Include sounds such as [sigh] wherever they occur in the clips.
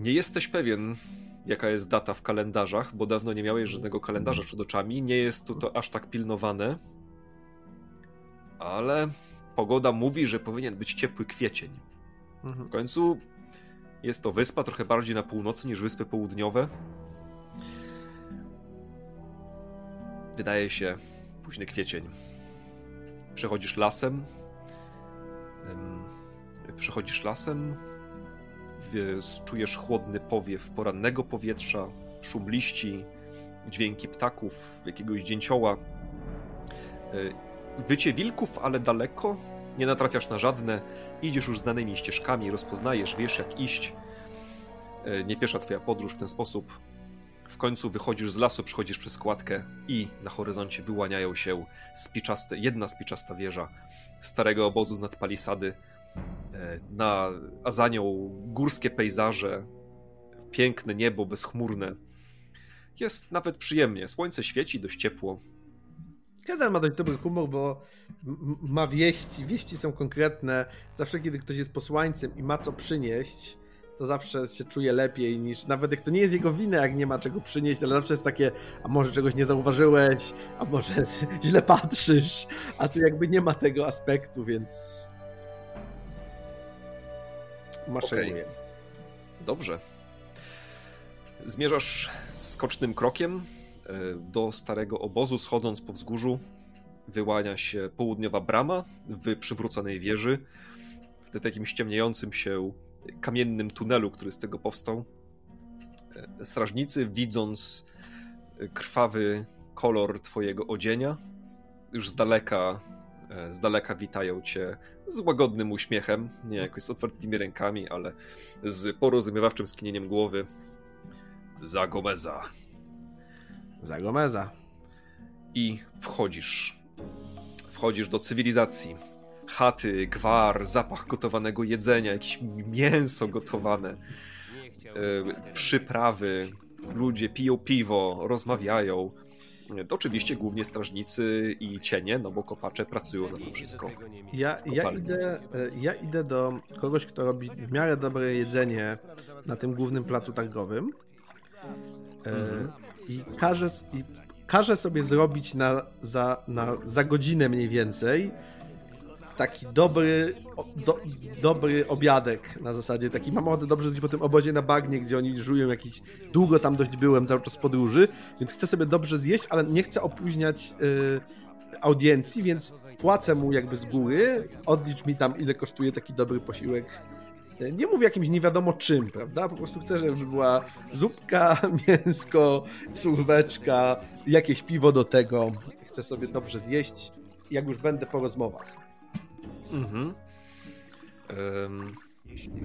Nie jesteś pewien, jaka jest data w kalendarzach, bo dawno nie miałeś żadnego kalendarza przed oczami. Nie jest to, to aż tak pilnowane. Ale pogoda mówi, że powinien być ciepły kwiecień. Mhm. W końcu jest to wyspa trochę bardziej na północy niż wyspy południowe. Wydaje się późny kwiecień. Przechodzisz lasem. Przechodzisz lasem. Czujesz chłodny powiew porannego powietrza, szum liści, dźwięki ptaków, jakiegoś dzięcioła. E, wycie wilków, ale daleko. Nie natrafiasz na żadne. Idziesz już znanymi ścieżkami, rozpoznajesz, wiesz jak iść. E, nie pierwsza twoja podróż w ten sposób. W końcu wychodzisz z lasu, przechodzisz przez składkę i na horyzoncie wyłaniają się spiczaste, jedna spiczasta wieża starego obozu z nad palisady. E, na, a za nią górskie pejzaże, piękne niebo bezchmurne. Jest nawet przyjemnie. Słońce świeci, dość ciepło. Kedar ma dość dobry humor, bo ma wieści, wieści są konkretne. Zawsze, kiedy ktoś jest posłańcem i ma co przynieść, to zawsze się czuje lepiej niż nawet jak to nie jest jego wina, jak nie ma czego przynieść, ale zawsze jest takie, a może czegoś nie zauważyłeś, a może [laughs] źle patrzysz, a tu jakby nie ma tego aspektu, więc maszeruje. Okay. Dobrze. Zmierzasz skocznym krokiem e, do starego obozu, schodząc po wzgórzu. Wyłania się południowa brama w przywróconej wieży. W takim ściemniającym się kamiennym tunelu, który z tego powstał. E, strażnicy, widząc e, krwawy kolor twojego odzienia, już z daleka, z daleka witają cię z łagodnym uśmiechem, nie jakoś z otwartymi rękami, ale z porozumiewawczym skinieniem głowy. Za Gomeza. Za Gomeza. I wchodzisz. Wchodzisz do cywilizacji chaty, gwar, zapach gotowanego jedzenia, jakieś mięso gotowane, e, przyprawy, ludzie piją piwo, rozmawiają. To oczywiście głównie strażnicy i cienie, no bo kopacze pracują na to wszystko. Ja, ja, idę, e, ja idę do kogoś, kto robi w miarę dobre jedzenie na tym głównym placu targowym e, mhm. i każę, i każę sobie zrobić na, za, na, za godzinę mniej więcej taki dobry, do, dobry obiadek na zasadzie, taki mam ochotę dobrze zjeść po tym obozie na bagnie, gdzie oni żują jakiś, długo tam dość byłem cały czas podróży, więc chcę sobie dobrze zjeść, ale nie chcę opóźniać y, audiencji, więc płacę mu jakby z góry, odlicz mi tam ile kosztuje taki dobry posiłek y, nie mówię jakimś nie wiadomo czym, prawda? Po prostu chcę, żeby była zupka, [laughs] mięsko, surweczka, jakieś piwo do tego. Chcę sobie dobrze zjeść, jak już będę po rozmowach. Mhm. Um,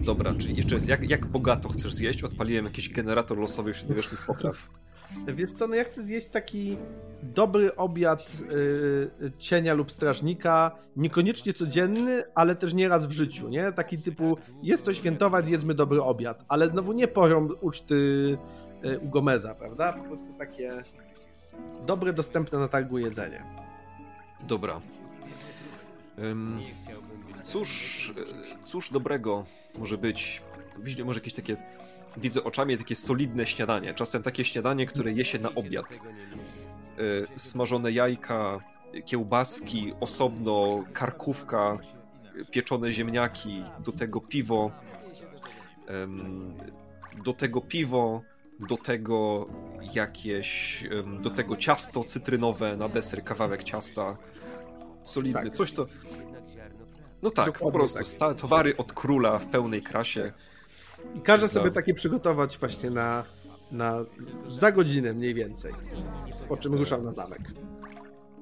dobra, czyli jeszcze jest, jak, jak bogato chcesz zjeść? Odpaliłem jakiś generator losowy średniowiecznych potraw. [laughs] Wiesz co, no ja chcę zjeść taki dobry obiad yy, cienia lub strażnika, niekoniecznie codzienny, ale też nie raz w życiu, nie? Taki typu, jest to świętować, jedzmy dobry obiad, ale znowu nie poziom uczty yy, u Gomeza, prawda? Po prostu takie dobre, dostępne na targu jedzenie. Dobra, Cóż, cóż dobrego może być? Może jakieś takie, widzę oczami takie solidne śniadanie. Czasem takie śniadanie, które je się na obiad. E, smażone jajka, kiełbaski, osobno karkówka, pieczone ziemniaki, do tego piwo, do tego piwo, do tego jakieś, do tego ciasto cytrynowe na deser, kawałek ciasta, solidny, tak. coś co... No tak, Dokładnie po prostu tak. towary od króla w pełnej krasie. I każę sobie takie przygotować właśnie na, na za godzinę mniej więcej, po czym ruszam na zamek.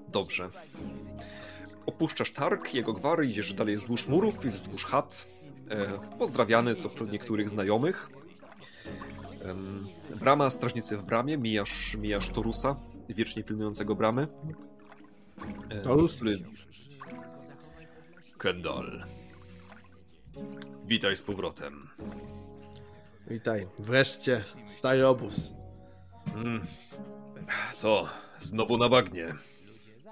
Dobrze. Opuszczasz targ, jego gwary, idziesz dalej wzdłuż murów i wzdłuż chat. E, pozdrawiany co pro niektórych znajomych. Brama, strażnicy w bramie, mijasz, mijasz Torusa, wiecznie pilnującego bramy. Torus? Kendall. Witaj z powrotem. Witaj. Wreszcie, stary obóz. Hmm. Co? Znowu na bagnie.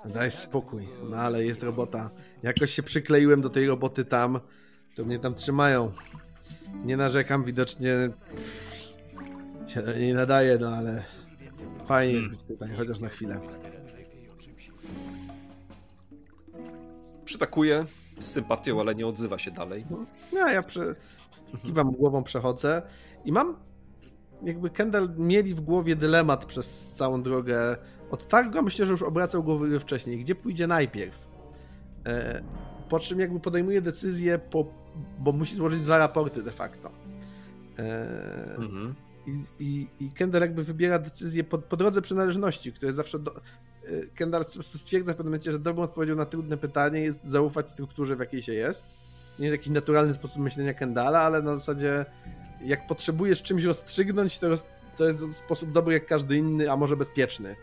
Daj spokój, no ale jest robota. Jakoś się przykleiłem do tej roboty tam, to mnie tam trzymają. Nie narzekam, widocznie się nie nadaje, no ale fajnie jest być tutaj, chociaż na chwilę. Przytakuje z sympatią, ale nie odzywa się dalej. No, ja prze... kiwam głową, przechodzę i mam jakby Kendall mieli w głowie dylemat przez całą drogę od targu, myślę, że już obracał głowę wcześniej. Gdzie pójdzie najpierw? E, po czym jakby podejmuje decyzję, po, bo musi złożyć dwa raporty de facto. E, mhm. I, i, I Kendall jakby wybiera decyzję po, po drodze przynależności, które zawsze. Do, Kendall po prostu stwierdza w pewnym momencie, że dobrą odpowiedzią na trudne pytanie jest zaufać strukturze, w jakiej się jest. Nie jest jakiś naturalny sposób myślenia Kendalla, ale na zasadzie jak potrzebujesz czymś rozstrzygnąć, to, roz, to jest sposób dobry jak każdy inny, a może bezpieczny.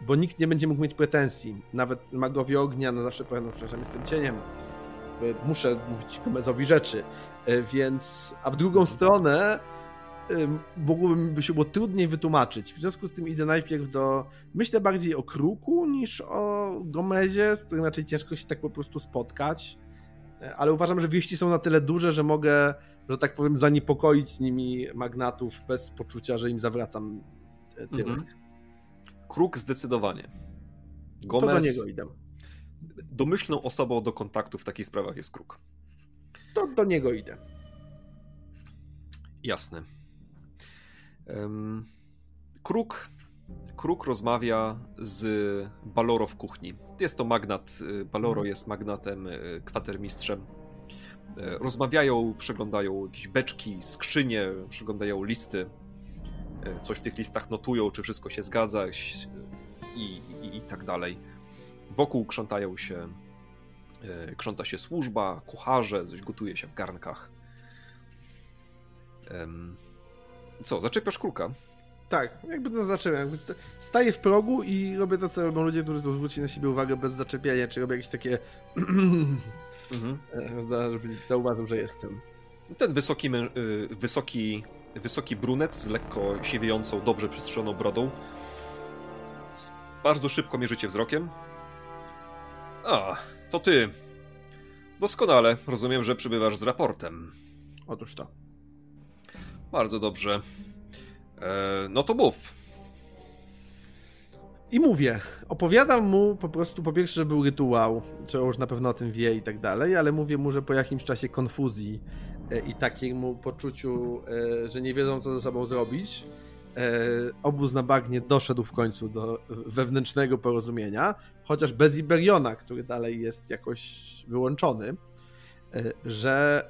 Bo nikt nie będzie mógł mieć pretensji. Nawet magowie ognia, no zawsze powiem, no przepraszam, jestem cieniem. Muszę mówić Gomezowi rzeczy. E, więc, a w drugą stronę mogłoby by się było trudniej wytłumaczyć. W związku z tym idę najpierw do, myślę bardziej o Kruku niż o Gomezie, z którym raczej ciężko się tak po prostu spotkać. E, ale uważam, że wieści są na tyle duże, że mogę że tak powiem, zaniepokoić nimi magnatów bez poczucia, że im zawracam e, tyłek. Mhm. Kruk zdecydowanie. Gomez... To do niego idę. Domyślną osobą do kontaktu w takich sprawach jest Kruk. To do niego idę. Jasne. Um, Kruk, Kruk rozmawia z Baloro w kuchni. Jest to magnat, y, Baloro mhm. jest magnatem, y, kwatermistrzem E, rozmawiają, przeglądają jakieś beczki, skrzynie, przeglądają listy, coś w tych listach notują, czy wszystko się zgadza i, i, i tak dalej. Wokół krzątają się, krząta się służba, kucharze, coś gotuje się w garnkach. Co, zaczepiasz kruka? Tak, jakby to zacząłem. Jakby staję w progu i robię to, co robią ludzie, którzy chcą zwrócić na siebie uwagę bez zaczepiania, czy robię jakieś takie Mhm. [clears throat] E, żeby zauważył, że jestem. Ten wysoki, y, wysoki, wysoki brunet z lekko siewiejącą, dobrze przystrzoną brodą. Bardzo szybko mierzycie wzrokiem. A, to ty. Doskonale. Rozumiem, że przybywasz z raportem. Otóż to. Bardzo dobrze. E, no to mów. I mówię, opowiadam mu po prostu, po pierwsze, że był rytuał, co już na pewno o tym wie i tak dalej, ale mówię mu, że po jakimś czasie konfuzji e, i takiemu poczuciu, e, że nie wiedzą, co ze sobą zrobić, obóz na bagnie doszedł w końcu do wewnętrznego porozumienia, chociaż bez Iberiona, który dalej jest jakoś wyłączony, że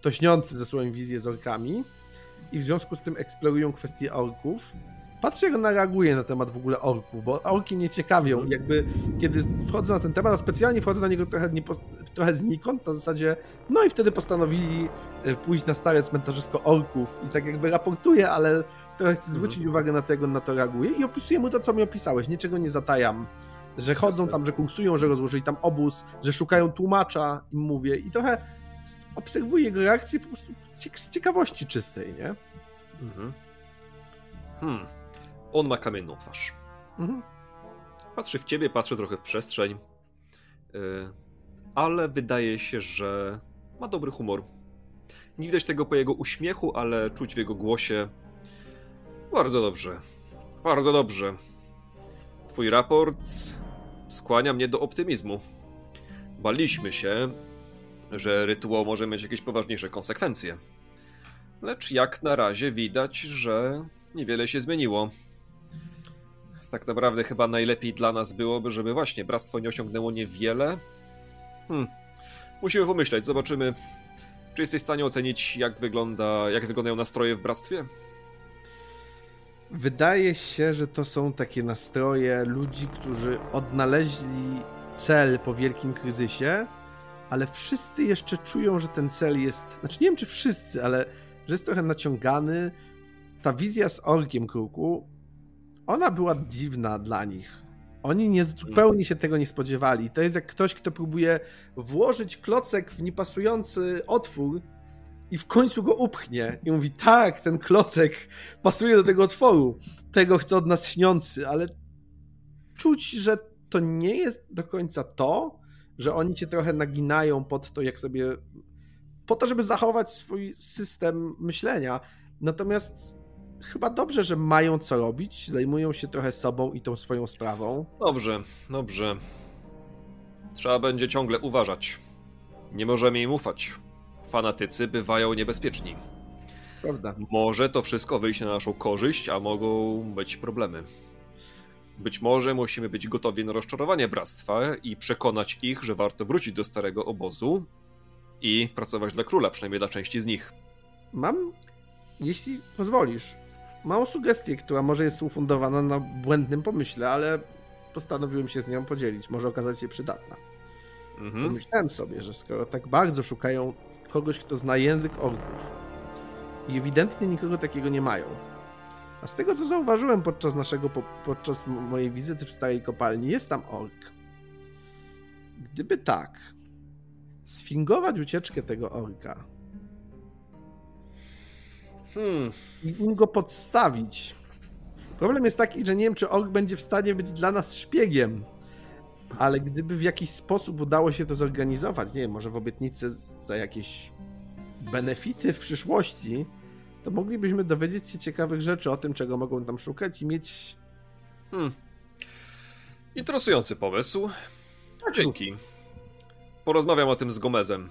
to śniący ze swoją wizję z orkami i w związku z tym eksplorują kwestie orków, patrzę jak ona reaguje na temat w ogóle orków, bo orki mnie ciekawią. Mhm. Jakby kiedy wchodzę na ten temat, a specjalnie wchodzę na niego trochę, nie, trochę znikąd, na zasadzie, no i wtedy postanowili e, pójść na stare cmentarzysko orków i tak jakby raportuję, ale trochę chcę zwrócić mhm. uwagę na tego, na to reaguje i opisuję mu to, co mi opisałeś, niczego nie zatajam. Że chodzą tam, że kursują, że rozłożyli tam obóz, że szukają tłumacza, im mówię i trochę obserwuję jego reakcję po prostu z ciekawości czystej, nie? Mhm. Hmm. On ma kamienną twarz. Mhm. Patrzy w ciebie, patrzy trochę w przestrzeń, y, ale wydaje się, że ma dobry humor. Nie widać tego po jego uśmiechu, ale czuć w jego głosie. Bardzo dobrze. Bardzo dobrze. Twój raport skłania mnie do optymizmu. Baliśmy się, że rytuał może mieć jakieś poważniejsze konsekwencje. Lecz jak na razie widać, że niewiele się zmieniło tak naprawdę chyba najlepiej dla nas byłoby, żeby właśnie bractwo nie osiągnęło niewiele. Hmm. Musimy pomyśleć, zobaczymy. Czy jesteś w stanie ocenić, jak, wygląda, jak wyglądają nastroje w bractwie? Wydaje się, że to są takie nastroje ludzi, którzy odnaleźli cel po wielkim kryzysie, ale wszyscy jeszcze czują, że ten cel jest. Znaczy, nie wiem czy wszyscy, ale że jest trochę naciągany. Ta wizja z orkiem kruku ona była dziwna dla nich. Oni nie, zupełnie się tego nie spodziewali. To jest jak ktoś, kto próbuje włożyć klocek w niepasujący otwór i w końcu go upchnie. I mówi, tak, ten klocek pasuje do tego otworu. Tego chce od nas śniący, ale czuć, że to nie jest do końca to, że oni cię trochę naginają pod to, jak sobie. po to, żeby zachować swój system myślenia. Natomiast chyba dobrze, że mają co robić, zajmują się trochę sobą i tą swoją sprawą. Dobrze, dobrze. Trzeba będzie ciągle uważać. Nie możemy im ufać. Fanatycy bywają niebezpieczni. Prawda. Może to wszystko wyjść na naszą korzyść, a mogą być problemy. Być może musimy być gotowi na rozczarowanie bractwa i przekonać ich, że warto wrócić do starego obozu i pracować dla króla, przynajmniej dla części z nich. Mam, jeśli pozwolisz, małą sugestię, która może jest ufundowana na błędnym pomyśle, ale postanowiłem się z nią podzielić. Może okazać się przydatna. Mhm. Pomyślałem sobie, że skoro tak bardzo szukają kogoś, kto zna język orków i ewidentnie nikogo takiego nie mają, a z tego co zauważyłem podczas naszego, podczas mojej wizyty w starej kopalni, jest tam ork. Gdyby tak, sfingować ucieczkę tego orka hmm. i im go podstawić. Problem jest taki, że nie wiem, czy ork będzie w stanie być dla nas szpiegiem, ale gdyby w jakiś sposób udało się to zorganizować, nie wiem, może w obietnicy za jakieś benefity w przyszłości, to moglibyśmy dowiedzieć się ciekawych rzeczy o tym, czego mogą tam szukać i mieć. Hmm. Interesujący pomysł. Tak. Dzięki. Porozmawiam o tym z Gomezem.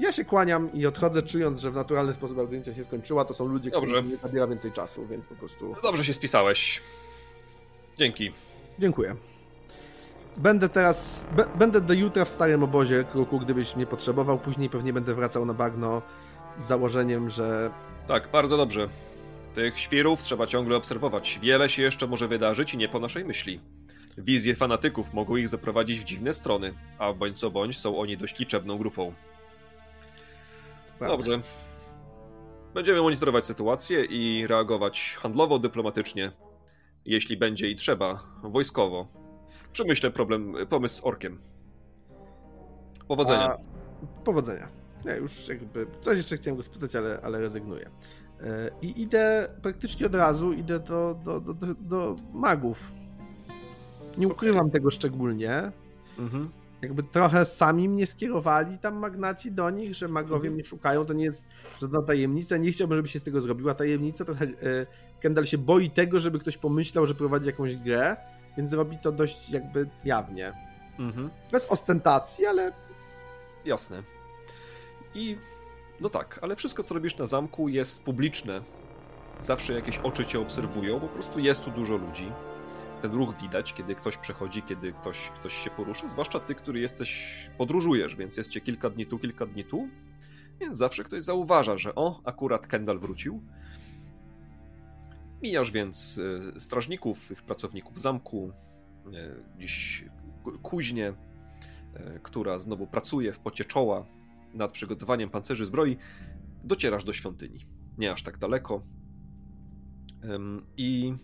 Ja się kłaniam i odchodzę, czując, że w naturalny sposób audiencja się skończyła. To są ludzie, którzy nie zabiera więcej czasu, więc po prostu. Dobrze się spisałeś. Dzięki. Dziękuję. Będę teraz. będę do jutra w starym obozie kruku, gdybyś mnie potrzebował. Później pewnie będę wracał na bagno z założeniem, że. Tak, bardzo dobrze. Tych świrów trzeba ciągle obserwować. Wiele się jeszcze może wydarzyć i nie po naszej myśli. Wizje fanatyków mogą ich zaprowadzić w dziwne strony, a bądź co bądź są oni dość liczebną grupą. Dobrze. Będziemy monitorować sytuację i reagować handlowo, dyplomatycznie, jeśli będzie i trzeba, wojskowo. Przemyślę problem, pomysł z orkiem. Powodzenia. A, powodzenia. Ja już jakby coś jeszcze chciałem go spytać, ale, ale rezygnuję. E, I idę praktycznie od razu, idę do, do, do, do, magów. Nie ukrywam okay. tego szczególnie. Mhm jakby trochę sami mnie skierowali tam magnaci do nich, że magowie mhm. mnie szukają, to nie jest żadna tajemnica, nie chciałbym, żeby się z tego zrobiła tajemnica, trochę e, Kendall się boi tego, żeby ktoś pomyślał, że prowadzi jakąś grę, więc robi to dość jakby jawnie. Mhm. Bez ostentacji, ale... Jasne. I no tak, ale wszystko co robisz na zamku jest publiczne. Zawsze jakieś oczy cię obserwują, po prostu jest tu dużo ludzi ten ruch widać, kiedy ktoś przechodzi, kiedy ktoś, ktoś się porusza, zwłaszcza ty, który jesteś, podróżujesz, więc jest cię kilka dni tu, kilka dni tu, więc zawsze ktoś zauważa, że o, akurat Kendall wrócił. Mijasz więc e, strażników, tych pracowników zamku, e, dziś kuźnię, e, która znowu pracuje w pocie czoła nad przygotowaniem pancerzy zbroi, docierasz do świątyni. Nie aż tak daleko. I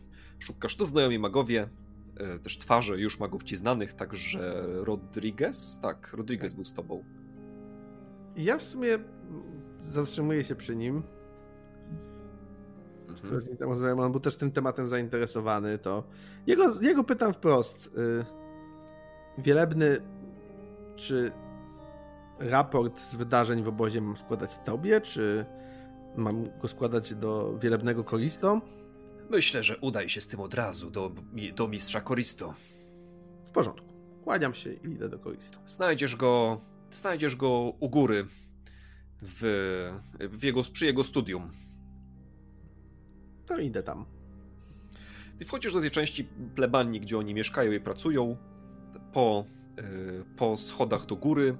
Szukasz to znajomi magowie, e, też twarze już magów ci znanych, także Rodriguez? Tak, Rodriguez był z tobą. Ja w sumie zatrzymuję się przy nim. Mhm. Z nim tam rozmawiam, on był też tym tematem zainteresowany, to jego, jego pytam wprost. Y, Wielebny, czy raport z wydarzeń w obozie mam składać tobie, czy mam go składać do Wielebnego Kolisto? Myślę, że udaj się z tym od razu do, do mistrza Koristo. W porządku. Kłaniam się i idę do Koristo. Znajdziesz go, znajdziesz go u góry w, w jego, przy jego studium. To idę tam. Ty wchodzisz do tej części plebanii, gdzie oni mieszkają i pracują. Po, e, po schodach do góry.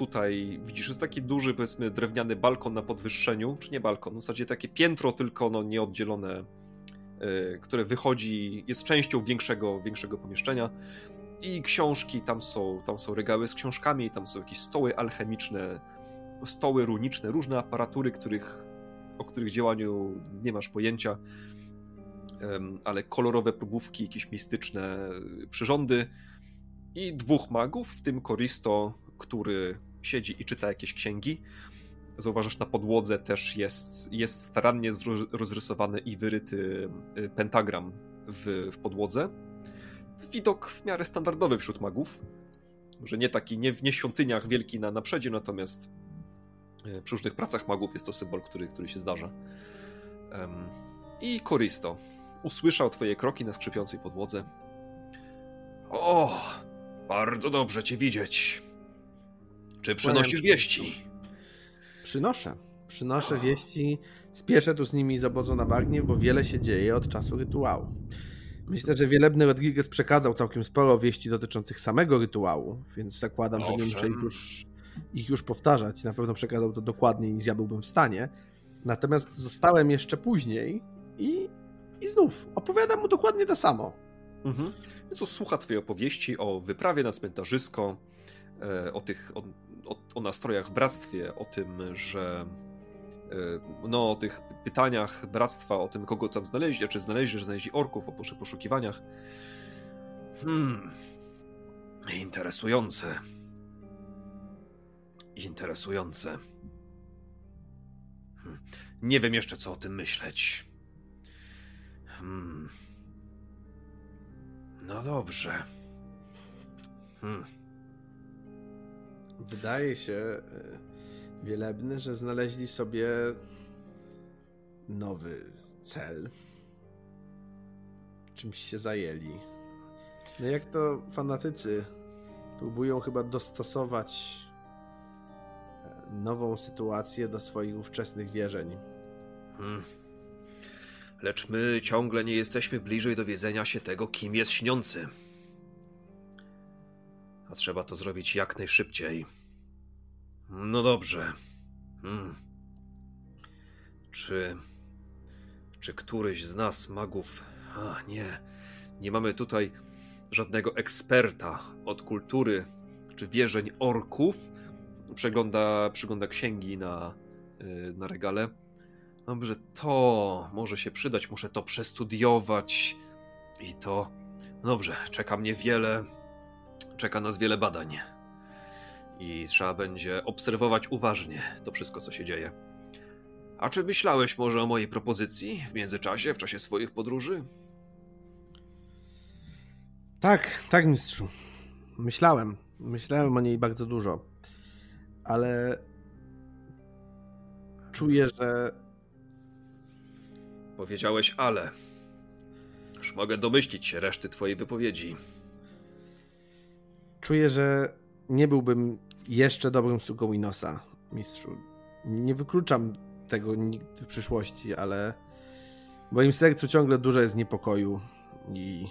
Tutaj widzisz, jest taki duży, powiedzmy, drewniany balkon na podwyższeniu, czy nie balkon, w zasadzie takie piętro, tylko no, nieoddzielone Y, które wychodzi, jest częścią większego, większego pomieszczenia. I książki, tam są, tam są regały z książkami, tam są jakieś stoły alchemiczne, stoły runiczne, różne aparatury, których, o których działaniu nie masz pojęcia, ale kolorowe próbówki, jakieś mistyczne przyrządy i dwóch magów, w tym Koristo, który siedzi i czyta jakieś księgi. Zauważasz, na podłodze też jest, jest starannie rozrysowany i wyryty y, pentagram w, w podłodze. Widok w miarę standardowy wśród magów. Może nie taki, nie w nie świątyniach wielki na, na przedzie, natomiast E, przy różnych pracach magów jest to symbol, który, który się zdarza. I Koristo usłyszał twoje kroki na skrzypiącej podłodze. O, bardzo dobrze cię widzieć. Czy przynosisz wieści? Przynoszę. Przynoszę wieści. Spieszę tu z nimi z obozu na bagnie, bo wiele się dzieje od czasu rytuału. Myślę, że wielebny Rodriguez przekazał całkiem sporo wieści dotyczących samego rytuału, więc zakładam, Owszem. że nie muszę ich już, ich już powtarzać. Na pewno przekazał to dokładniej niż ja byłbym w stanie. Natomiast zostałem jeszcze później i, i znów opowiadam mu dokładnie to samo. Mhm. Więc słucha twojej opowieści o wyprawie na cmentarzysko, e, o tych, o, o, o nastrojach w bractwie, o tym, że e, no, o tych pytaniach bractwa, o tym, kogo tam znaleźli, czy znaleźli, że znaleźli orków, o poszukiwaniach. Hmm. Interesujące. Interesujące. Hmm. Nie wiem jeszcze, co o tym myśleć. Hmm. No dobrze. Hmm. Wydaje się e, wielebny, że znaleźli sobie nowy cel. Czymś się zajęli. No jak to fanatycy próbują chyba dostosować e, nową sytuację do swoich ówczesnych wierzeń. Hmm. Lecz my ciągle nie jesteśmy bliżej dowiedzenia się tego, kim jest śniący. A trzeba to zrobić jak najszybciej. No dobrze. Hmm. Czy. Czy któryś z nas, magów. A nie. Nie mamy tutaj żadnego eksperta od kultury czy wierzeń orków. Przegląda, przygląda księgi na, y, na regale. Dobrze, to może się przydać, muszę to przestudiować. I to. Dobrze, czeka mnie wiele. Czeka nas wiele badań. I trzeba będzie obserwować uważnie to wszystko, co się dzieje. A czy myślałeś może o mojej propozycji w międzyczasie, w czasie swoich podróży? Tak, tak, mistrzu. Myślałem. Myślałem o niej bardzo dużo. Ale czuję, że Powiedziałeś ale. Już mogę domyślić się reszty twojej wypowiedzi. Czuję, że nie byłbym jeszcze dobrym sługą Inosa, mistrzu. Nie wykluczam tego nigdy w przyszłości, ale w moim sercu ciągle dużo jest niepokoju i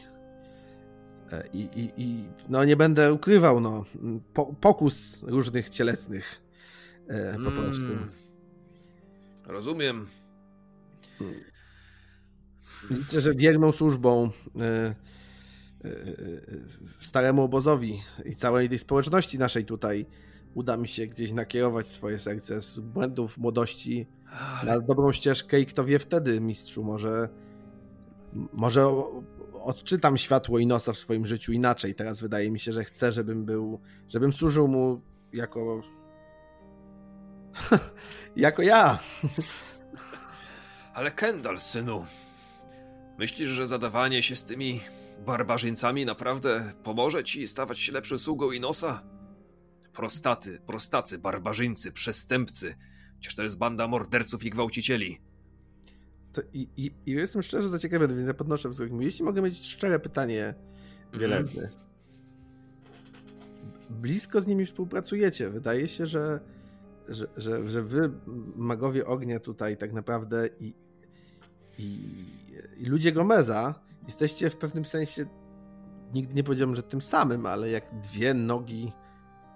e, i, i, i no nie będę ukrywał, no, po, pokus różnych cielesnych e, po prostu. Hmm. Rozumiem. Liczę, że wierną służbą e, staremu obozowi i całej tej społeczności naszej tutaj uda mi się gdzieś nakierować swoje serce z błędów młodości Ale... na dobrą ścieżkę i kto wie wtedy, mistrzu, może może odczytam światło i nosa w swoim życiu inaczej. Teraz wydaje mi się, że chcę, żebym był, żebym służył mu jako [laughs] jako ja. Ale Kendall, synu, Myślisz, że zadawanie się z tymi barbarzyńcami naprawdę pomoże ci stawać się lepszym sługą Inosa? Prostaty, prostacy, barbarzyńcy, przestępcy. Przecież to jest banda morderców i gwałcicieli. To i, i, i jestem szczerze zaciekawiony, więc ja podnoszę wzrok. Jeśli mogę mieć szczere pytanie, Wielebny. Mm. Blisko z nimi współpracujecie. Wydaje się, że, że, że, że wy, magowie ognia tutaj tak naprawdę i, i i ludzie Gomeza jesteście w pewnym sensie, nigdy nie powiedziałbym, że tym samym, ale jak dwie nogi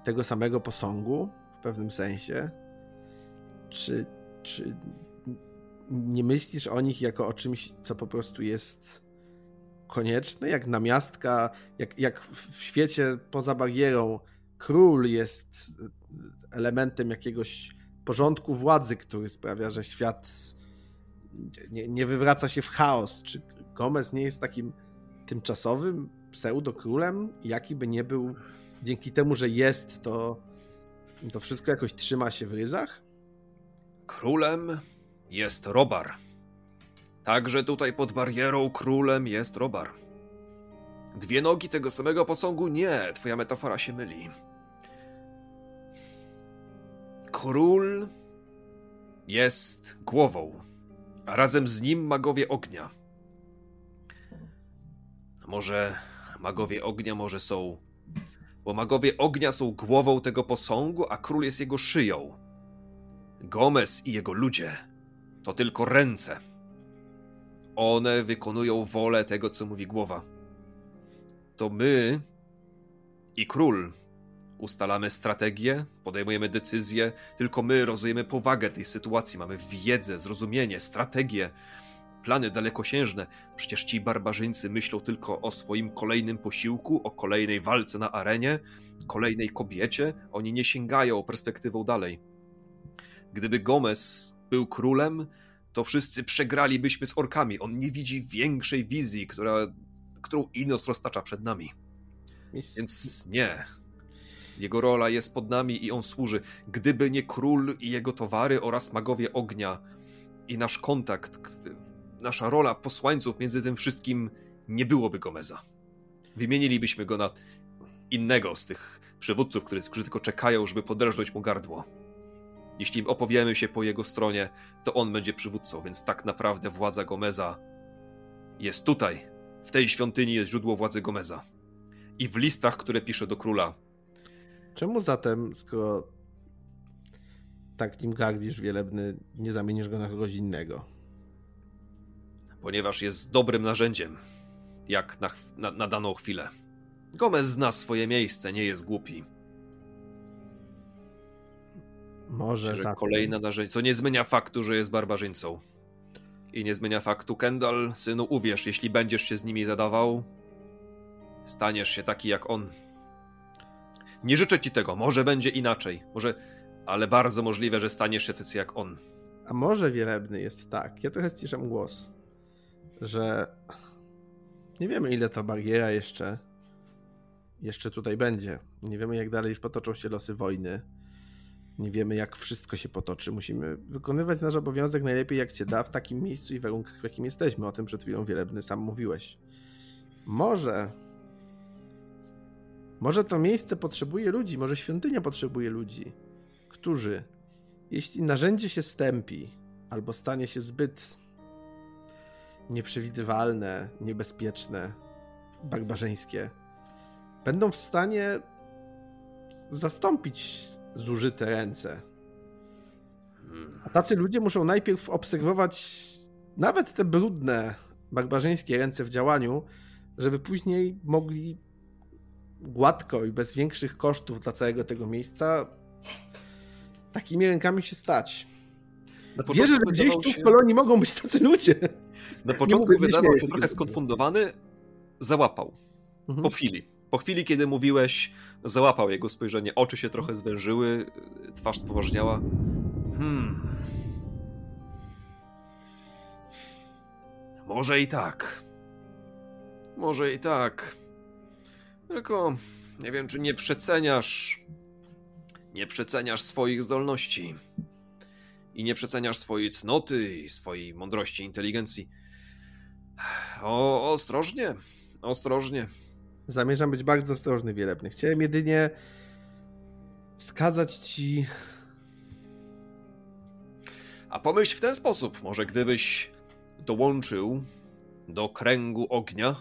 tego samego posągu w pewnym sensie. Czy, czy nie myślisz o nich jako o czymś, co po prostu jest konieczne? Jak namiastka, jak, jak w świecie poza barierą król jest elementem jakiegoś porządku władzy, który sprawia, że świat nie, nie wywraca się w chaos. Czy Gomez nie jest takim tymczasowym pseudo-królem? Jaki by nie był, dzięki temu, że jest, to, to wszystko jakoś trzyma się w ryzach? Królem jest Robar. Także tutaj pod barierą królem jest Robar. Dwie nogi tego samego posągu? Nie, twoja metafora się myli. Król jest głową, a razem z nim magowie ognia. Może magowie ognia może są. Bo magowie ognia są głową tego posągu, a król jest jego szyją. Gomez i jego ludzie to tylko ręce. One wykonują wolę tego, co mówi głowa. To my i król ustalamy strategię, podejmujemy decyzje, tylko my rozumiemy powagę tej sytuacji, mamy wiedzę, zrozumienie, strategię, plany dalekosiężne. Przecież ci barbarzyńcy myślą tylko o swoim kolejnym posiłku, o kolejnej walce na arenie, kolejnej kobiecie. Oni nie sięgają perspektywą dalej. Gdyby Gomez był królem, to wszyscy przegralibyśmy z orkami. On nie widzi większej wizji, która, którą Inos roztacza przed nami. Więc nie. Jego rola jest pod nami i on służy. Gdyby nie król i jego towary oraz magowie ognia i nasz kontakt, nasza rola posłańców między tym wszystkim, nie byłoby Gomeza. Wymienilibyśmy go na innego z tych przywódców, którzy, tylko czekają, żeby podrażnąć mu gardło. Jeśli opowiemy się po jego stronie, to on będzie przywódcą, więc tak naprawdę władza Gomeza jest tutaj. W tej świątyni jest źródło władzy Gomeza. I w listach, które pisze do króla. Czemu zatem, skoro tak nim gardzisz wielebny, nie zamienisz go na kogoś innego? Ponieważ jest dobrym narzędziem, jak na, na, na daną chwilę. Gomez zna swoje miejsce, nie jest głupi. Może że kolejne narzędzie. Co nie zmienia faktu, że jest barbarzyńcą. I nie zmienia faktu, Kendall, synu, uwierz, jeśli będziesz się z nimi zadawał, staniesz się taki jak on. Nie życzę ci tego, może będzie inaczej, może, ale bardzo możliwe, że staniesz się tacy jak on. A może wielebny jest tak, ja trochę ściszam głos, że nie wiemy ile ta bariera jeszcze jeszcze tutaj będzie. Nie wiemy jak dalej potoczą się losy wojny nie wiemy, jak wszystko się potoczy. Musimy wykonywać nasz obowiązek najlepiej, jak cię da, w takim miejscu i warunkach, w jakim jesteśmy. O tym przed chwilą wielebny sam mówiłeś. Może. Może to miejsce potrzebuje ludzi, może świątynia potrzebuje ludzi, którzy, jeśli narzędzie się stępi, albo stanie się zbyt nieprzewidywalne, niebezpieczne, barbarzyńskie, będą w stanie zastąpić zużyte ręce. A tacy ludzie muszą najpierw obserwować nawet te brudne, barbarzyńskie ręce w działaniu, żeby później mogli gładko i bez większych kosztów dla całego tego miejsca takimi rękami się stać. Wierzę, że gdzieś tu w kolonii mogą być tacy ludzie. Na początku wydawał się trochę skonfundowany, załapał. Mhm. Po chwili. Po chwili, kiedy mówiłeś, załapał jego spojrzenie, oczy się trochę zwężyły, twarz spoważniała. Hmm. Może i tak. Może i tak. Tylko nie wiem, czy nie przeceniasz. Nie przeceniasz swoich zdolności. I nie przeceniasz swojej cnoty i swojej mądrości, inteligencji. O, ostrożnie, ostrożnie. Zamierzam być bardzo ostrożny, wielebny. Chciałem jedynie wskazać ci. A pomyśl w ten sposób, może gdybyś dołączył do kręgu ognia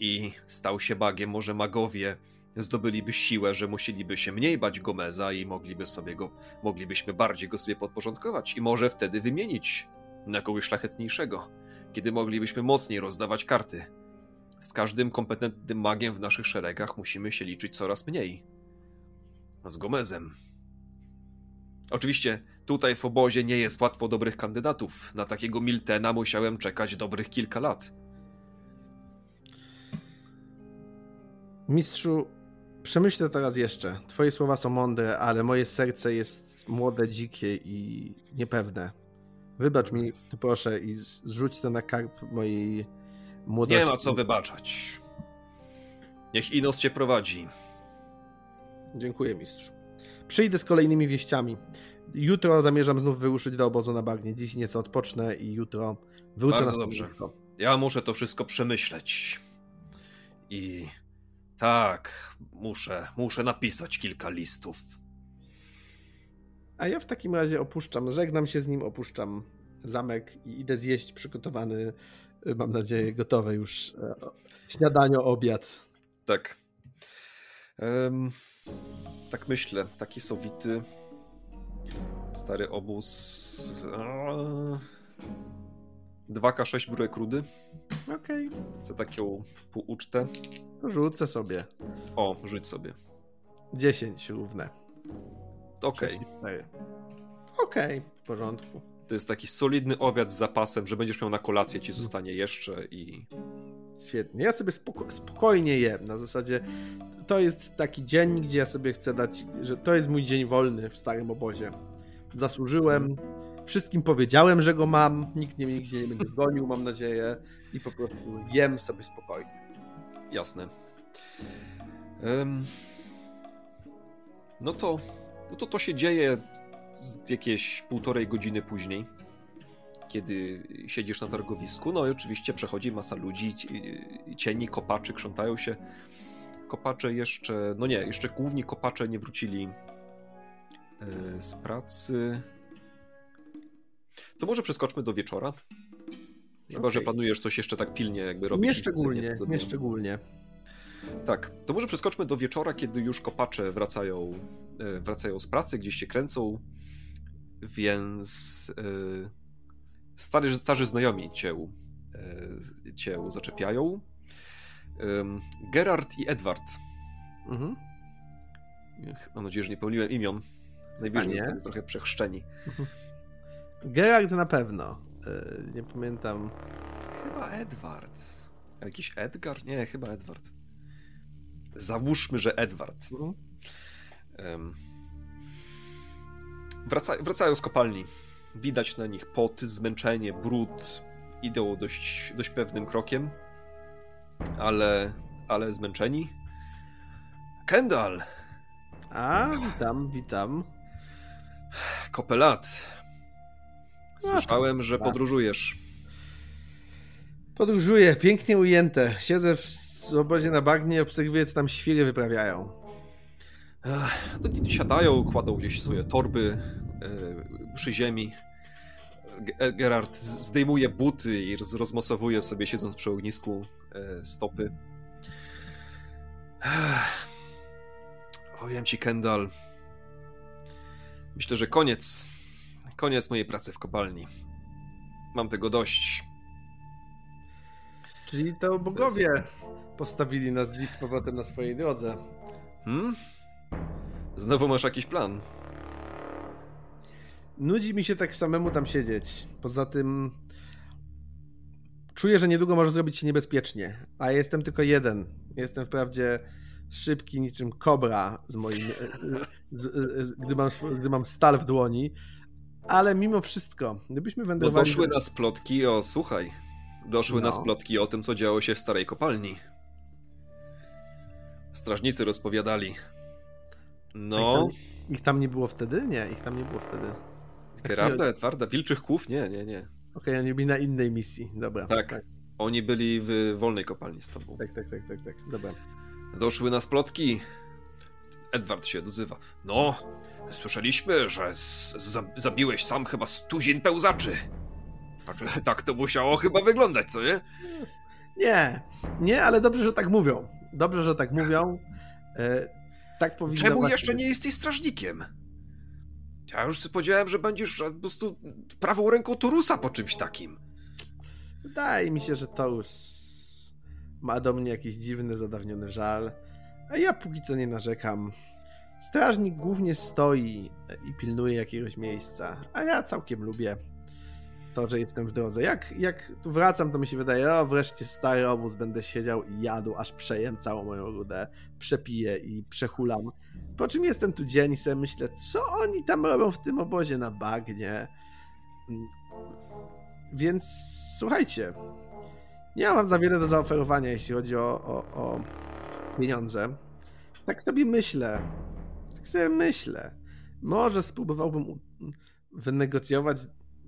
i stał się magiem, może magowie zdobyliby siłę, że musieliby się mniej bać Gomeza i mogliby sobie go, moglibyśmy bardziej go sobie podporządkować i może wtedy wymienić na kogoś szlachetniejszego, kiedy moglibyśmy mocniej rozdawać karty z każdym kompetentnym magiem w naszych szeregach musimy się liczyć coraz mniej. Z Gomezem. Oczywiście tutaj w obozie nie jest łatwo dobrych kandydatów. Na takiego Miltena musiałem czekać dobrych kilka lat. Mistrzu, przemyślę teraz jeszcze. Twoje słowa są mądre, ale moje serce jest młode, dzikie i niepewne. Wybacz mi, proszę, i zrzuć to na karp mojej Młodości. Nie ma co wybaczać. Niech Inos cię prowadzi. Dziękuję, mistrzu. Przyjdę z kolejnymi wieściami. Jutro zamierzam znów wyruszyć do obozu na bagnie. Dziś nieco odpocznę i jutro wrócę Bardzo na. Dobrze. Ja muszę to wszystko przemyśleć. I tak, muszę, muszę napisać kilka listów. A ja w takim razie opuszczam, żegnam się z nim, opuszczam zamek i idę zjeść przygotowany, mam nadzieję, gotowe już e, śniadanie, obiad. Tak. Um, tak myślę, taki sowity stary obóz. 2K6 brurek rudy. Okej. Okay. Za taką półucztę. Rzucę sobie. O, rzuć sobie. 10 równe. Okej. Okay. Okej, okay, w porządku. To jest taki solidny obiad z zapasem, że będziesz miał na kolację, ci zostanie jeszcze i. Świetnie. Ja sobie spoko spokojnie jem. Na zasadzie to jest taki dzień, gdzie ja sobie chcę dać, że to jest mój dzień wolny w starym obozie. Zasłużyłem. Wszystkim powiedziałem, że go mam. Nikt mnie nigdzie nie będzie gonił, mam nadzieję. I po prostu jem sobie spokojnie. Jasne. Um, no to, no to to się dzieje jakieś półtorej godziny później, kiedy siedzisz na targowisku. No i oczywiście przechodzi masa ludzi, cieni, kopaczy krzątają się. Kopacze jeszcze, no nie, jeszcze główni kopacze nie wrócili e, z pracy. To może przeskoczmy do wieczora. Chyba, okay. że planujesz coś jeszcze tak pilnie jakby robić. Nie szczególnie, nie szczególnie. Tak, to może przeskoczmy do wieczora, kiedy już kopacze wracają, e, wracają z pracy, gdzieś się kręcą, więc yy, starzy, starzy znajomi cię, yy, cię zaczepiają. Yy, Gerard i Edward. Mhm. Mam nadzieję, że nie pomyliłem imion. Najwyżej zostali trochę przechrzczeni. Mhm. Gerard na pewno. nie pamiętam. Chyba Edward. Jakiś Edgar? Nie, chyba Edward. Załóżmy, że Edward. Mhm. Um, wraca, wracają z kopalni. Widać na nich pot, zmęczenie, brud. Idą dość, dość pewnym krokiem, ale, ale zmęczeni. Kendall! A, witam, witam. Kopelat. Słyszałem, że podróżujesz. Podróżuję, pięknie ujęte. Siedzę w obozie na bagnie obserwuję, co tam świry wyprawiają. No, siadają, kładą gdzieś swoje torby e, przy ziemi. E, Gerard zdejmuje buty i rozmosowuje sobie, siedząc przy ognisku, e, stopy. Powiem ci, Kendall. Myślę, że koniec. Koniec mojej pracy w kopalni. Mam tego dość. Czyli to bogowie postawili nas dziś z powrotem na swojej drodze. Hmm? Znowu masz jakiś plan? Nudzi mi się tak samemu tam siedzieć. Poza tym czuję, że niedługo może zrobić się niebezpiecznie, a jestem tylko jeden. Jestem wprawdzie szybki niczym kobra z moim, z, z, gdy, mam, gdy mam stal w dłoni, ale mimo wszystko, gdybyśmy wędrowali... Bo doszły nas plotki o, słuchaj, doszły no. nas plotki o tym, co działo się w starej kopalni. Strażnicy rozpowiadali. No. Ich tam, ich tam, nie było wtedy? Nie, ich tam nie było wtedy. Gerarda, Edwarda, Wilczych Kłów? Nie, nie, nie. Okej, okay, oni byli na innej misji, dobra. Tak, tak, oni byli w wolnej kopalni z tobą. Tak, tak, tak, tak, tak, dobra. Doszły nas plotki. Edward się odzywa. No, słyszeliśmy, że zabiłeś sam chyba stuzin pełzaczy. Znaczy, tak to musiało chyba wyglądać, co nie? Nie, nie, ale dobrze, że tak mówią. Dobrze, że tak mówią. E, tak powinno Czemu jeszcze nie jesteś strażnikiem? Ja już sobie powiedziałem, że będziesz po prostu prawą ręką Turusa po czymś takim. Wydaje mi się, że Torus ma do mnie jakiś dziwny, zadawniony żal, a ja póki co nie narzekam. Strażnik głównie stoi i pilnuje jakiegoś miejsca, a ja całkiem lubię to, że jestem w drodze. Jak, jak tu wracam, to mi się wydaje, o wreszcie stary obóz, będę siedział i jadł, aż przejem całą moją rudę, przepiję i przechulam. Po czym jestem tu dzień i sobie myślę, co oni tam robią w tym obozie na bagnie. Więc słuchajcie, nie mam za wiele do zaoferowania, jeśli chodzi o, o, o pieniądze. Tak sobie myślę, tak sobie myślę. Może spróbowałbym wynegocjować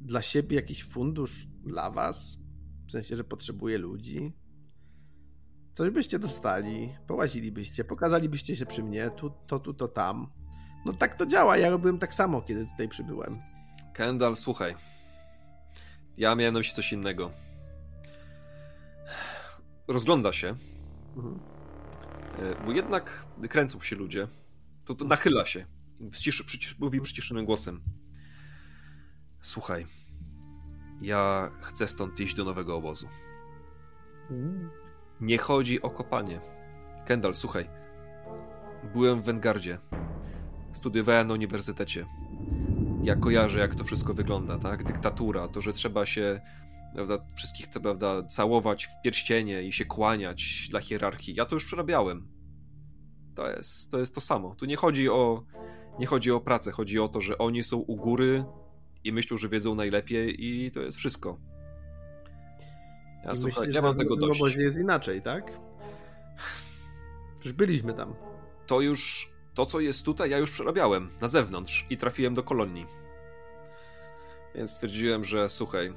dla siebie jakiś fundusz dla was? W sensie, że potrzebuje ludzi? Coś byście dostali, połazilibyście, pokazalibyście się przy mnie, tu, to, tu, to, tam. No tak to działa, ja robiłem tak samo, kiedy tutaj przybyłem. Kendall, słuchaj. Ja miałem na myśli coś innego. Rozgląda się, mhm. E, bo jednak kręcą się ludzie. To, to nachyla się. Ściszy, przycisz, mówi przyciszonym głosem. Słuchaj, ja chcę stąd iść do nowego obozu. Nie chodzi o kopanie. Kendall, słuchaj. Byłem w Wengardzie. Studiowałem na uniwersytecie. Ja kojarzę, jak to wszystko wygląda, tak? Dyktatura, to, że trzeba się prawda, wszystkich prawda, całować w pierścienie i się kłaniać dla hierarchii. Ja to już przerabiałem. To jest, to jest to samo. Tu nie chodzi o nie chodzi o pracę, chodzi o to, że oni są u góry i myślą, że wiedzą najlepiej i to jest wszystko. Ja, I słuchaj, myślisz, ja mam tego dość. W jest inaczej, tak? Już byliśmy tam. To już, to co jest tutaj, ja już przerabiałem na zewnątrz i trafiłem do kolonii. Więc stwierdziłem, że słuchaj,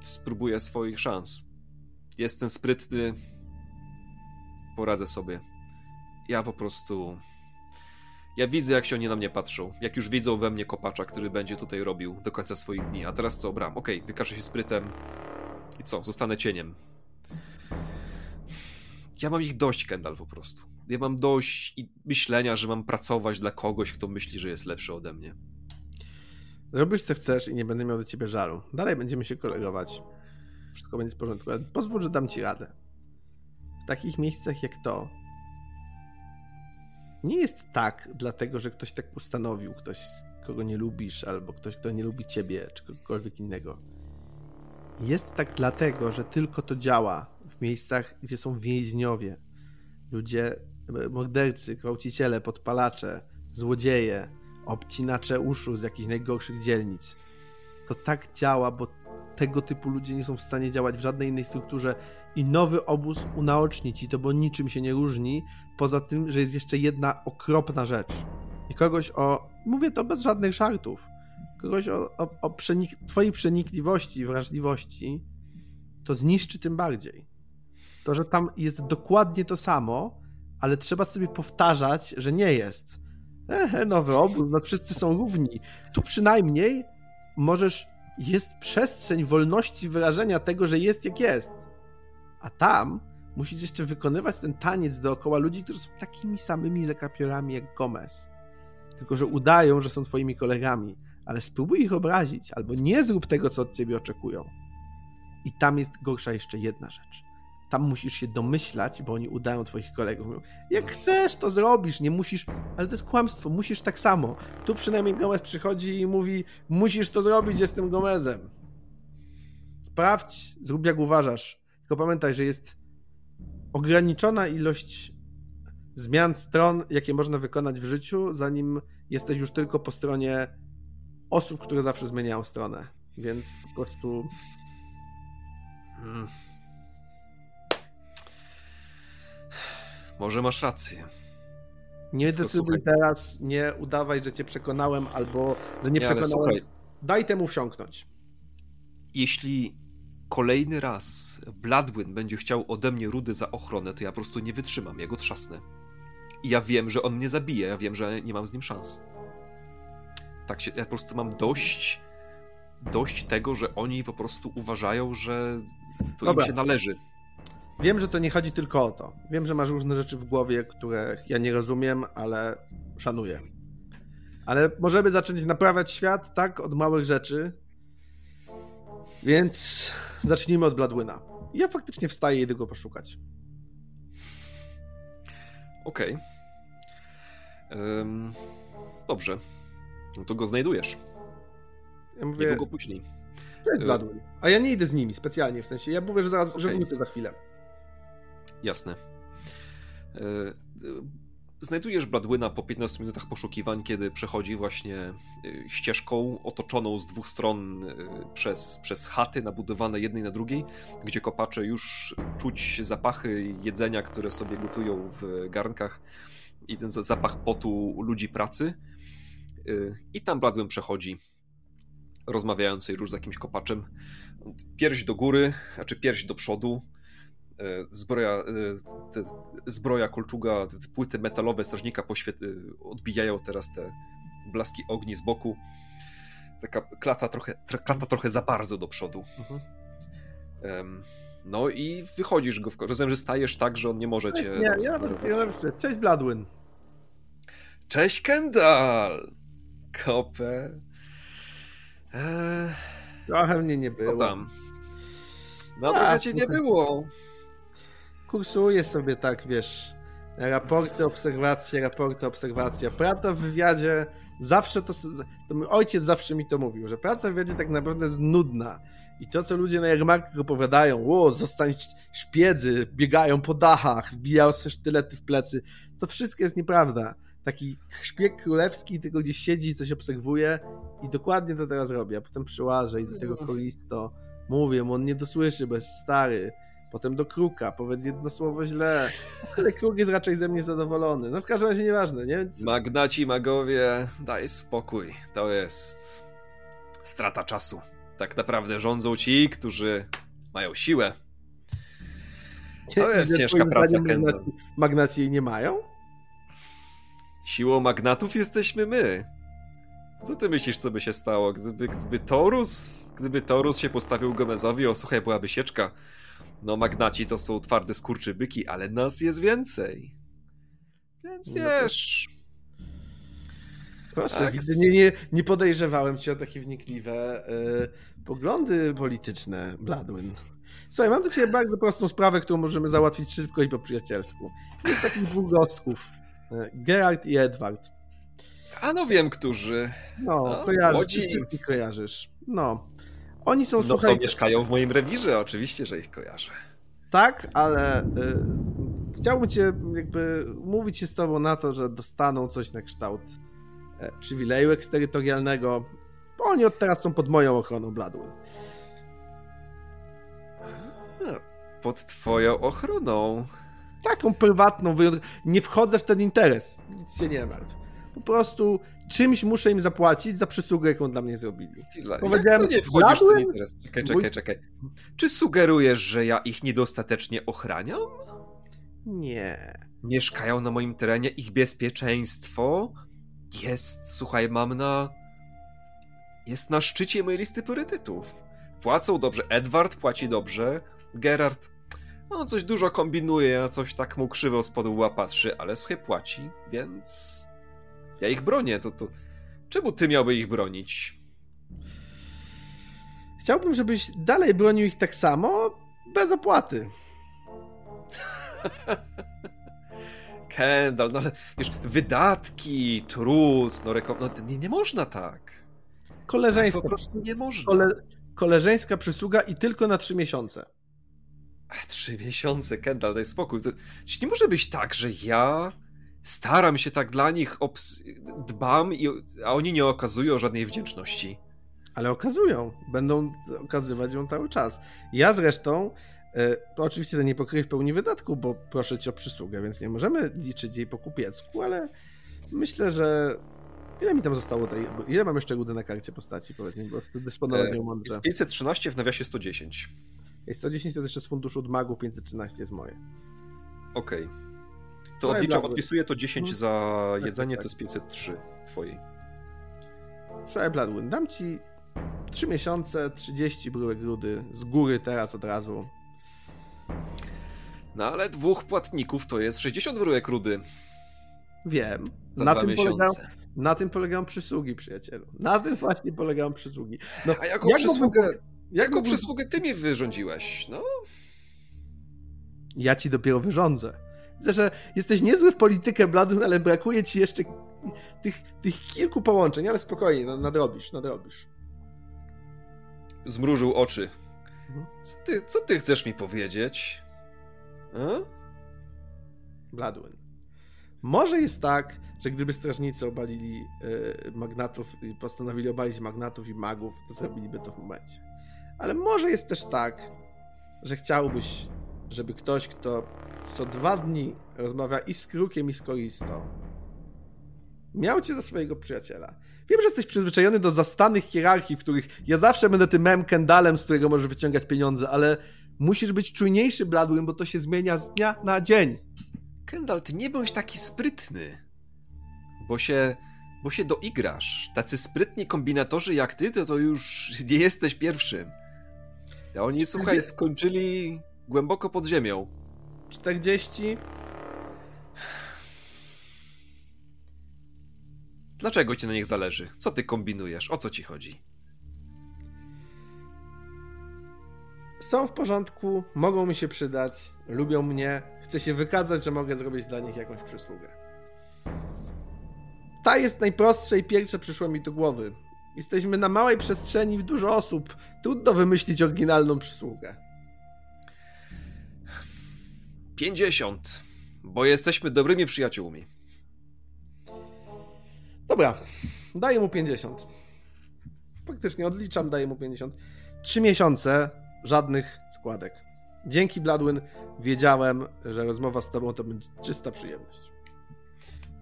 spróbuję swoich szans. Jestem sprytny, poradzę sobie. Ja po prostu ja widzę, jak się oni na mnie patrzą. Jak już widzą we mnie kopacza, który będzie tutaj robił do końca swoich dni. A teraz co, bram, okej, okay, wykażę się sprytem. I co, zostanę cieniem. Ja mam ich dość, Kendall, po prostu. Ja mam dość myślenia, że mam pracować dla kogoś, kto myśli, że jest lepszy ode mnie. Robisz co chcesz i nie będę miał do ciebie żalu. Dalej będziemy się kolegować. Wszystko będzie w porządku, pozwól, że dam ci radę. W takich miejscach jak to, nie jest tak, dlatego że ktoś tak ustanowił, ktoś, kogo nie lubisz, albo ktoś, kto nie lubi ciebie, czy kogokolwiek innego. Jest tak dlatego, że tylko to działa w miejscach, gdzie są więźniowie, ludzie, mordercy, gwałciciele, podpalacze, złodzieje, obcinacze uszu z jakichś najgorszych dzielnic. To tak działa, bo tego typu ludzie nie są w stanie działać w żadnej innej strukturze i nowy obóz unaoczni ci to, bo niczym się nie różni, poza tym, że jest jeszcze jedna okropna rzecz. I kogoś o, mówię to bez żadnych żartów, kogoś o, o, o przenik twojej przenikliwości i wrażliwości, to zniszczy tym bardziej. To, że tam jest dokładnie to samo, ale trzeba sobie powtarzać, że nie jest. Ehe, nowy obóz, no wszyscy są równi. Tu przynajmniej możesz, jest przestrzeń wolności wyrażenia tego, że jest jak jest. A tam musisz jeszcze wykonywać ten taniec dookoła ludzi, którzy są takimi samymi zakapiorami jak Gomez. Tylko, że udają, że są twoimi kolegami, ale spróbuj ich obrazić, albo nie zrób tego, co od ciebie oczekują. I tam jest gorsza jeszcze jedna rzecz. Tam musisz się domyślać, bo oni udają twoich kolegów. Mówią, jak chcesz, to zrobisz, nie musisz, ale to jest kłamstwo, musisz tak samo. Tu przynajmniej Gomez przychodzi i mówi, musisz to zrobić, jestem Gomezem. Sprawdź, zrób jak uważasz. Tylko pamiętaj, że jest ograniczona ilość zmian stron, jakie można wykonać w życiu, zanim jesteś już tylko po stronie osób, które zawsze zmieniają stronę. Więc po prostu. Hmm. Może masz rację. Nie decyduj teraz, nie udawaj, że cię przekonałem, albo że nie, nie przekonałem. Daj temu wsiąknąć. Jeśli kolejny raz Bladwin będzie chciał ode mnie rudy za ochronę, to ja po prostu nie wytrzymam, ja go trzasnę. I ja wiem, że on mnie zabije, ja wiem, że nie mam z nim szans. Tak się, ja po prostu mam dość dość tego, że oni po prostu uważają, że to Dobra. im się należy. Wiem, że to nie chodzi tylko o to. Wiem, że masz różne rzeczy w głowie, które ja nie rozumiem, ale szanuję. Ale możemy zacząć naprawiać świat tak od małych rzeczy. Więc zacznijmy od Bladwyna. Ja faktycznie wstaję i idę go poszukać. Okej. Okay. Um, dobrze. No to go znajdujesz. Ja mówię... Niedługo później. To jest Bladwin. A ja nie idę z nimi specjalnie, w sensie ja mówię, że, zaraz, okay. że wrócę za chwilę. Jasne. E, znajdujesz Bladwyna po 15 minutach poszukiwań, kiedy przechodzi właśnie e, ścieżką otoczoną z dwóch stron e, przez, przez chaty nabudowane jednej na drugiej, gdzie kopacze już czuć zapachy jedzenia, które sobie gotują w garnkach i ten zapach potu ludzi pracy. I tam Bladwyn przechodzi, rozmawiając już z jakimś kopaczem. Pierś do góry, znaczy pierś do przodu, E, zbroja, e, te, zbroja kolczuga, te płyty metalowe strażnika poświet... odbijają teraz te blaski ogni z boku. Taka klata trochę, klata trochę za bardzo do przodu. Mhm. Um, no i wychodzisz go. W... Rozumiem, że stajesz tak, że on nie może cię... Nie, ja nawet, ja nawet... Cześć Bladwin. Cześć Kendall! Kopę. Eee... Trochę mnie nie było. Co tam? No trochę cię nie było. Kursuję sobie tak, wiesz, raporty, obserwacje, raporty, obserwacja. Praca w wywiadzie zawsze to, to mój ojciec zawsze mi to mówił, że praca w wywiadzie tak naprawdę jest nudna. I to, co ludzie na jarmarkach opowiadają, o, zostań szpiedzy, biegają po dachach, wbijają sobie sztylety w plecy, to wszystko jest nieprawda. Taki szpieg królewski tylko gdzieś siedzi, coś obserwuje i dokładnie to teraz robię. A potem przyłażę i do tego kolisto mówię mu, on nie dosłyszy, bo jest stary. Potem do kruka, powiedz jedno słowo źle. Ale kruk jest raczej ze mnie zadowolony. No w każdym razie nieważne, nie? Więc... Magnaci, magowie, daj spokój. To jest strata czasu tak naprawdę rządzą ci, którzy mają siłę. To jest ciężka praca, Kendall. Magnaci jej nie mają? Siłą magnatów jesteśmy my. Co ty myślisz, co by się stało, gdyby, gdyby Torus, gdyby Torus się postawił Gomezowi, o słuchaj, byłaby sieczka. No magnaci to są twarde skurczybyki, ale nas jest więcej. Więc no wiesz... Proszę, tak. nie, nie, nie podejrzewałem cię o takie wnikliwe y, poglądy polityczne, Bladwin. Słuchaj, mam do ciebie bardzo prostą sprawę, którą możemy załatwić szybko i po przyjacielsku. Jest takich dwóch gostków. Y, Geralt i Edward. A no wiem, którzy. No, no kojarzysz, wszystkich kojarzysz. No. Oni są, no, słuchaj... są, mieszkają w moim rewirze, oczywiście, że ich kojarzę. Tak, ale y, chciałbym cię jakby mówić się z tobą na to, że dostaną coś na kształt E, przywileju eksterytorialnego. Oni od teraz są pod moją ochroną, Bladwin. Pod twoją ochroną? Taką prywatną, nie wchodzę w ten interes. Nic się nie martw. Po prostu czymś muszę im zapłacić za przysługę, jaką dla mnie zrobili. Chwila, Powiedziałem, jak to nie wchodzisz w ten interes? Czekaj, czekaj, czekaj. Czy sugerujesz, że ja ich niedostatecznie ochraniam? Nie. Mieszkają na moim terenie, ich bezpieczeństwo jest, słuchaj, mam na. Jest na szczycie mojej listy priorytetów. Płacą dobrze, Edward płaci dobrze, Gerard. No, coś dużo kombinuje, a coś tak mu krzywo z podu patrzy, ale słuchaj, płaci, więc. Ja ich bronię, to, to. Czemu ty miałby ich bronić? Chciałbym, żebyś dalej bronił ich tak samo, bez opłaty. [laughs] Kendall, no ale wiesz, wydatki, trud, no, reko- no nie, nie można tak. Koleżeńska. Tak po prostu nie można. Kole, koleżeńska przysługa i tylko na trzy miesiące. Ach, trzy miesiące, Kendall, daj spokój. To, nie może być tak, że ja staram się tak dla nich, dbam, i, a oni nie okazują żadnej wdzięczności. Ale okazują. Będą okazywać ją cały czas. Ja zresztą E, oczywiście to nie pokryje w pełni wydatku, bo proszę cię o przysługę, więc nie możemy liczyć jej po kupiecku, ale myślę, że ile mi tam zostało tej, ile mam jeszcze rudy na karcie postaci, powiedz mi, bo dysponować nią mądrze. Jest 513 w nawiasie 110. Jest 110 to jeszcze z funduszu od magów, 513 jest moje. Okej. Okay. To no odliczam, odpisuję to 10 hmm. za tak, jedzenie, tak, tak. to jest 503 twojej. Słuchaj, Bladwin, dam ci 3 miesiące, 30 bryłek rudy z góry teraz od razu. No ale dwóch płatników to jest 60 bryłek rudy. Wiem. Za na, tym polegają, na tym polegają przysługi, przyjacielu. Na tym właśnie polegają przysługi. No, A jaką jak przysługę, mógłbym, jaką przysługę ty mi wyrządziłeś? No. Ja ci dopiero wyrządzę. Widzę, że jesteś niezły w politykę, Bladun, ale brakuje ci jeszcze tych, tych kilku połączeń, ale spokojnie, nadrobisz, nadrobisz. Zmrużył oczy. Mhm. Co ty, co ty chcesz mi powiedzieć? A? Bladwin. Może jest tak, że gdyby strażnicy obalili y, magnatów i postanowili obalić magnatów i magów, to zrobiliby to w momencie. Ale może jest też tak, że chciałbyś, żeby ktoś, kto co dwa dni rozmawia i z Krukiem, i z Koristo, miał cię za swojego przyjaciela. Wiem, że jesteś przyzwyczajony do zastanych hierarchii, w których ja zawsze będę tym mem Kendalem, z którego możesz wyciągać pieniądze, ale musisz być czujniejszy, Bladwin, bo to się zmienia z dnia na dzień. Kendall, ty nie bądź taki sprytny, bo się bo się doigrasz. Tacy sprytni kombinatorzy jak ty, to to już nie jesteś pierwszym. A oni, słuchaj, skończyli głęboko pod ziemią. 40. Dlaczego ci na nich zależy? Co ty kombinujesz? O co ci chodzi? Są w porządku, mogą mi się przydać, lubią mnie, chcę się wykazać, że mogę zrobić dla nich jakąś przysługę. Ta jest najprostsza i pierwsza przyszła mi do głowy. Jesteśmy na małej przestrzeni w dużo osób. Trudno wymyślić oryginalną przysługę. 50, bo jesteśmy dobrymi przyjaciółmi. Dobra, daję mu 50. Faktycznie odliczam, daję mu 50. Trzy miesiące, żadnych składek. Dzięki Bladwin wiedziałem, że rozmowa z tobą to będzie czysta przyjemność.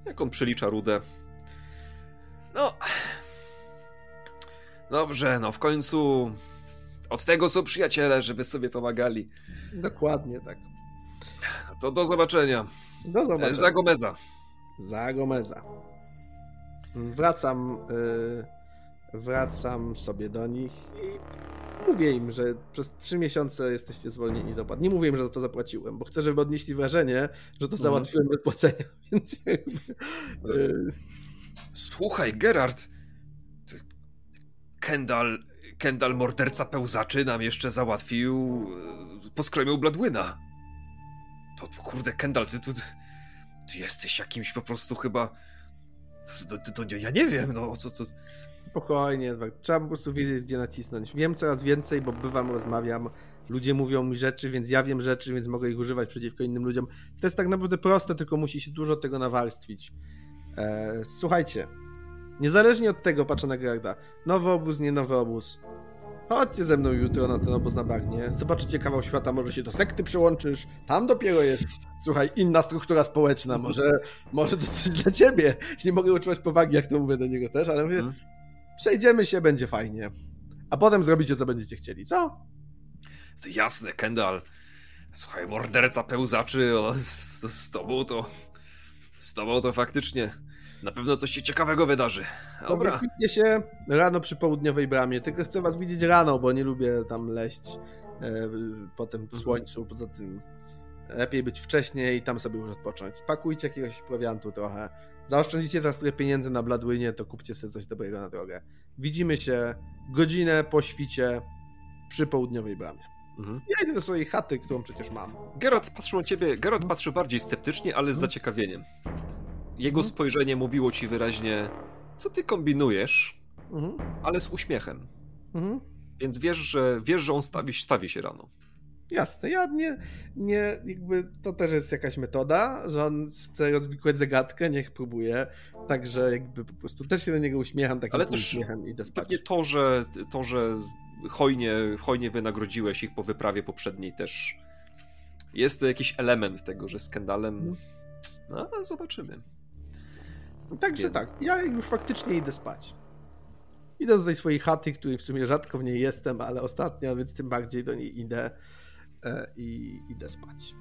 Jak on przelicza rudę. No. Dobrze, no w końcu od tego są przyjaciele, żeby sobie pomagali. Dokładnie tak. To do zobaczenia. Do zobaczenia. Za Gomeza. Za Gomeza. Wracam, yy, wracam sobie do nich i mówię im, że przez trzy miesiące jesteście zwolnieni z opłat. Nie mówię im, że to zapłaciłem, bo chcę, żeby odnieśli wrażenie, że to mhm. załatwiłem bez płacenia, [laughs] więc jakby, yy... Słuchaj, Gerard, Kendall, Kendall morderca pełzaczy nam jeszcze załatwił, poskromił Bladwyna. To kurde, Kendall, ty, ty, ty jesteś jakimś po prostu chyba... To, to, to, ja nie wiem, no co... co... Spokojnie, trzeba po prostu wiedzieć, gdzie nacisnąć. Wiem coraz więcej, bo bywam, rozmawiam, ludzie mówią mi rzeczy, więc ja wiem rzeczy, więc mogę ich używać przeciwko innym ludziom. To jest tak naprawdę proste, tylko musi się dużo tego nawarstwić. Eee, słuchajcie, niezależnie od tego, patrzę na Gerda, nowy obóz, nie nowy obóz, chodźcie ze mną jutro na ten obóz na bagnie, zobaczycie kawał świata, może się do sekty przyłączysz, tam dopiero jest słuchaj, inna struktura społeczna, może, może to coś dla ciebie. Nie mogę utrzymać powagi, jak to mówię do niego też, ale mówię, hmm przejdziemy się, będzie fajnie. A potem zrobicie, co będziecie chcieli, co? To jasne, Kendall. Słuchaj, morderca pełzaczy, o, z, z tobą to... Z tobą to faktycznie na pewno coś się ciekawego wydarzy. Dobra. Dobra się rano przy południowej bramie, tylko chcę was widzieć rano, bo nie lubię tam leść e, potem w słońcu. Poza tym lepiej być wcześniej i tam sobie już odpocząć. Spakujcie jakiegoś prowiantu trochę. Zaoszczędzicie teraz trochę pieniędzy na Bladwynie, to kupcie sobie coś dobrego na drogę. Widzimy się godzinę po świcie przy południowej bramie. Mhm. Ja idę do swojej chaty, którą przecież mam. Gerard patrzył na ciebie, Gerard patrzy bardziej sceptycznie, ale z mhm. zaciekawieniem. Jego mhm. spojrzenie mówiło ci wyraźnie, co ty kombinujesz, mhm. ale z uśmiechem. Mhm. Więc wiesz, że wiesz, że on stawi, stawi się rano. Jasne, ja nie, nie, jakby to też jest jakaś metoda, że on chce rozwikłać zagadkę, niech próbuje, także jakby po prostu też się do niego uśmiecham takim Ale też uśmiechem i. Pewnie to, że, to, że hojnie, hojnie wynagrodziłeś ich po wyprawie poprzedniej też jest to jakiś element tego, że skandalem, mhm. no zobaczymy. Także Więc... tak, ja już faktycznie idę spać. Idę do tej swojej chaty, której w sumie rzadko w niej jestem, ale ostatnio, więc tym bardziej do niej idę. E, i idę spać.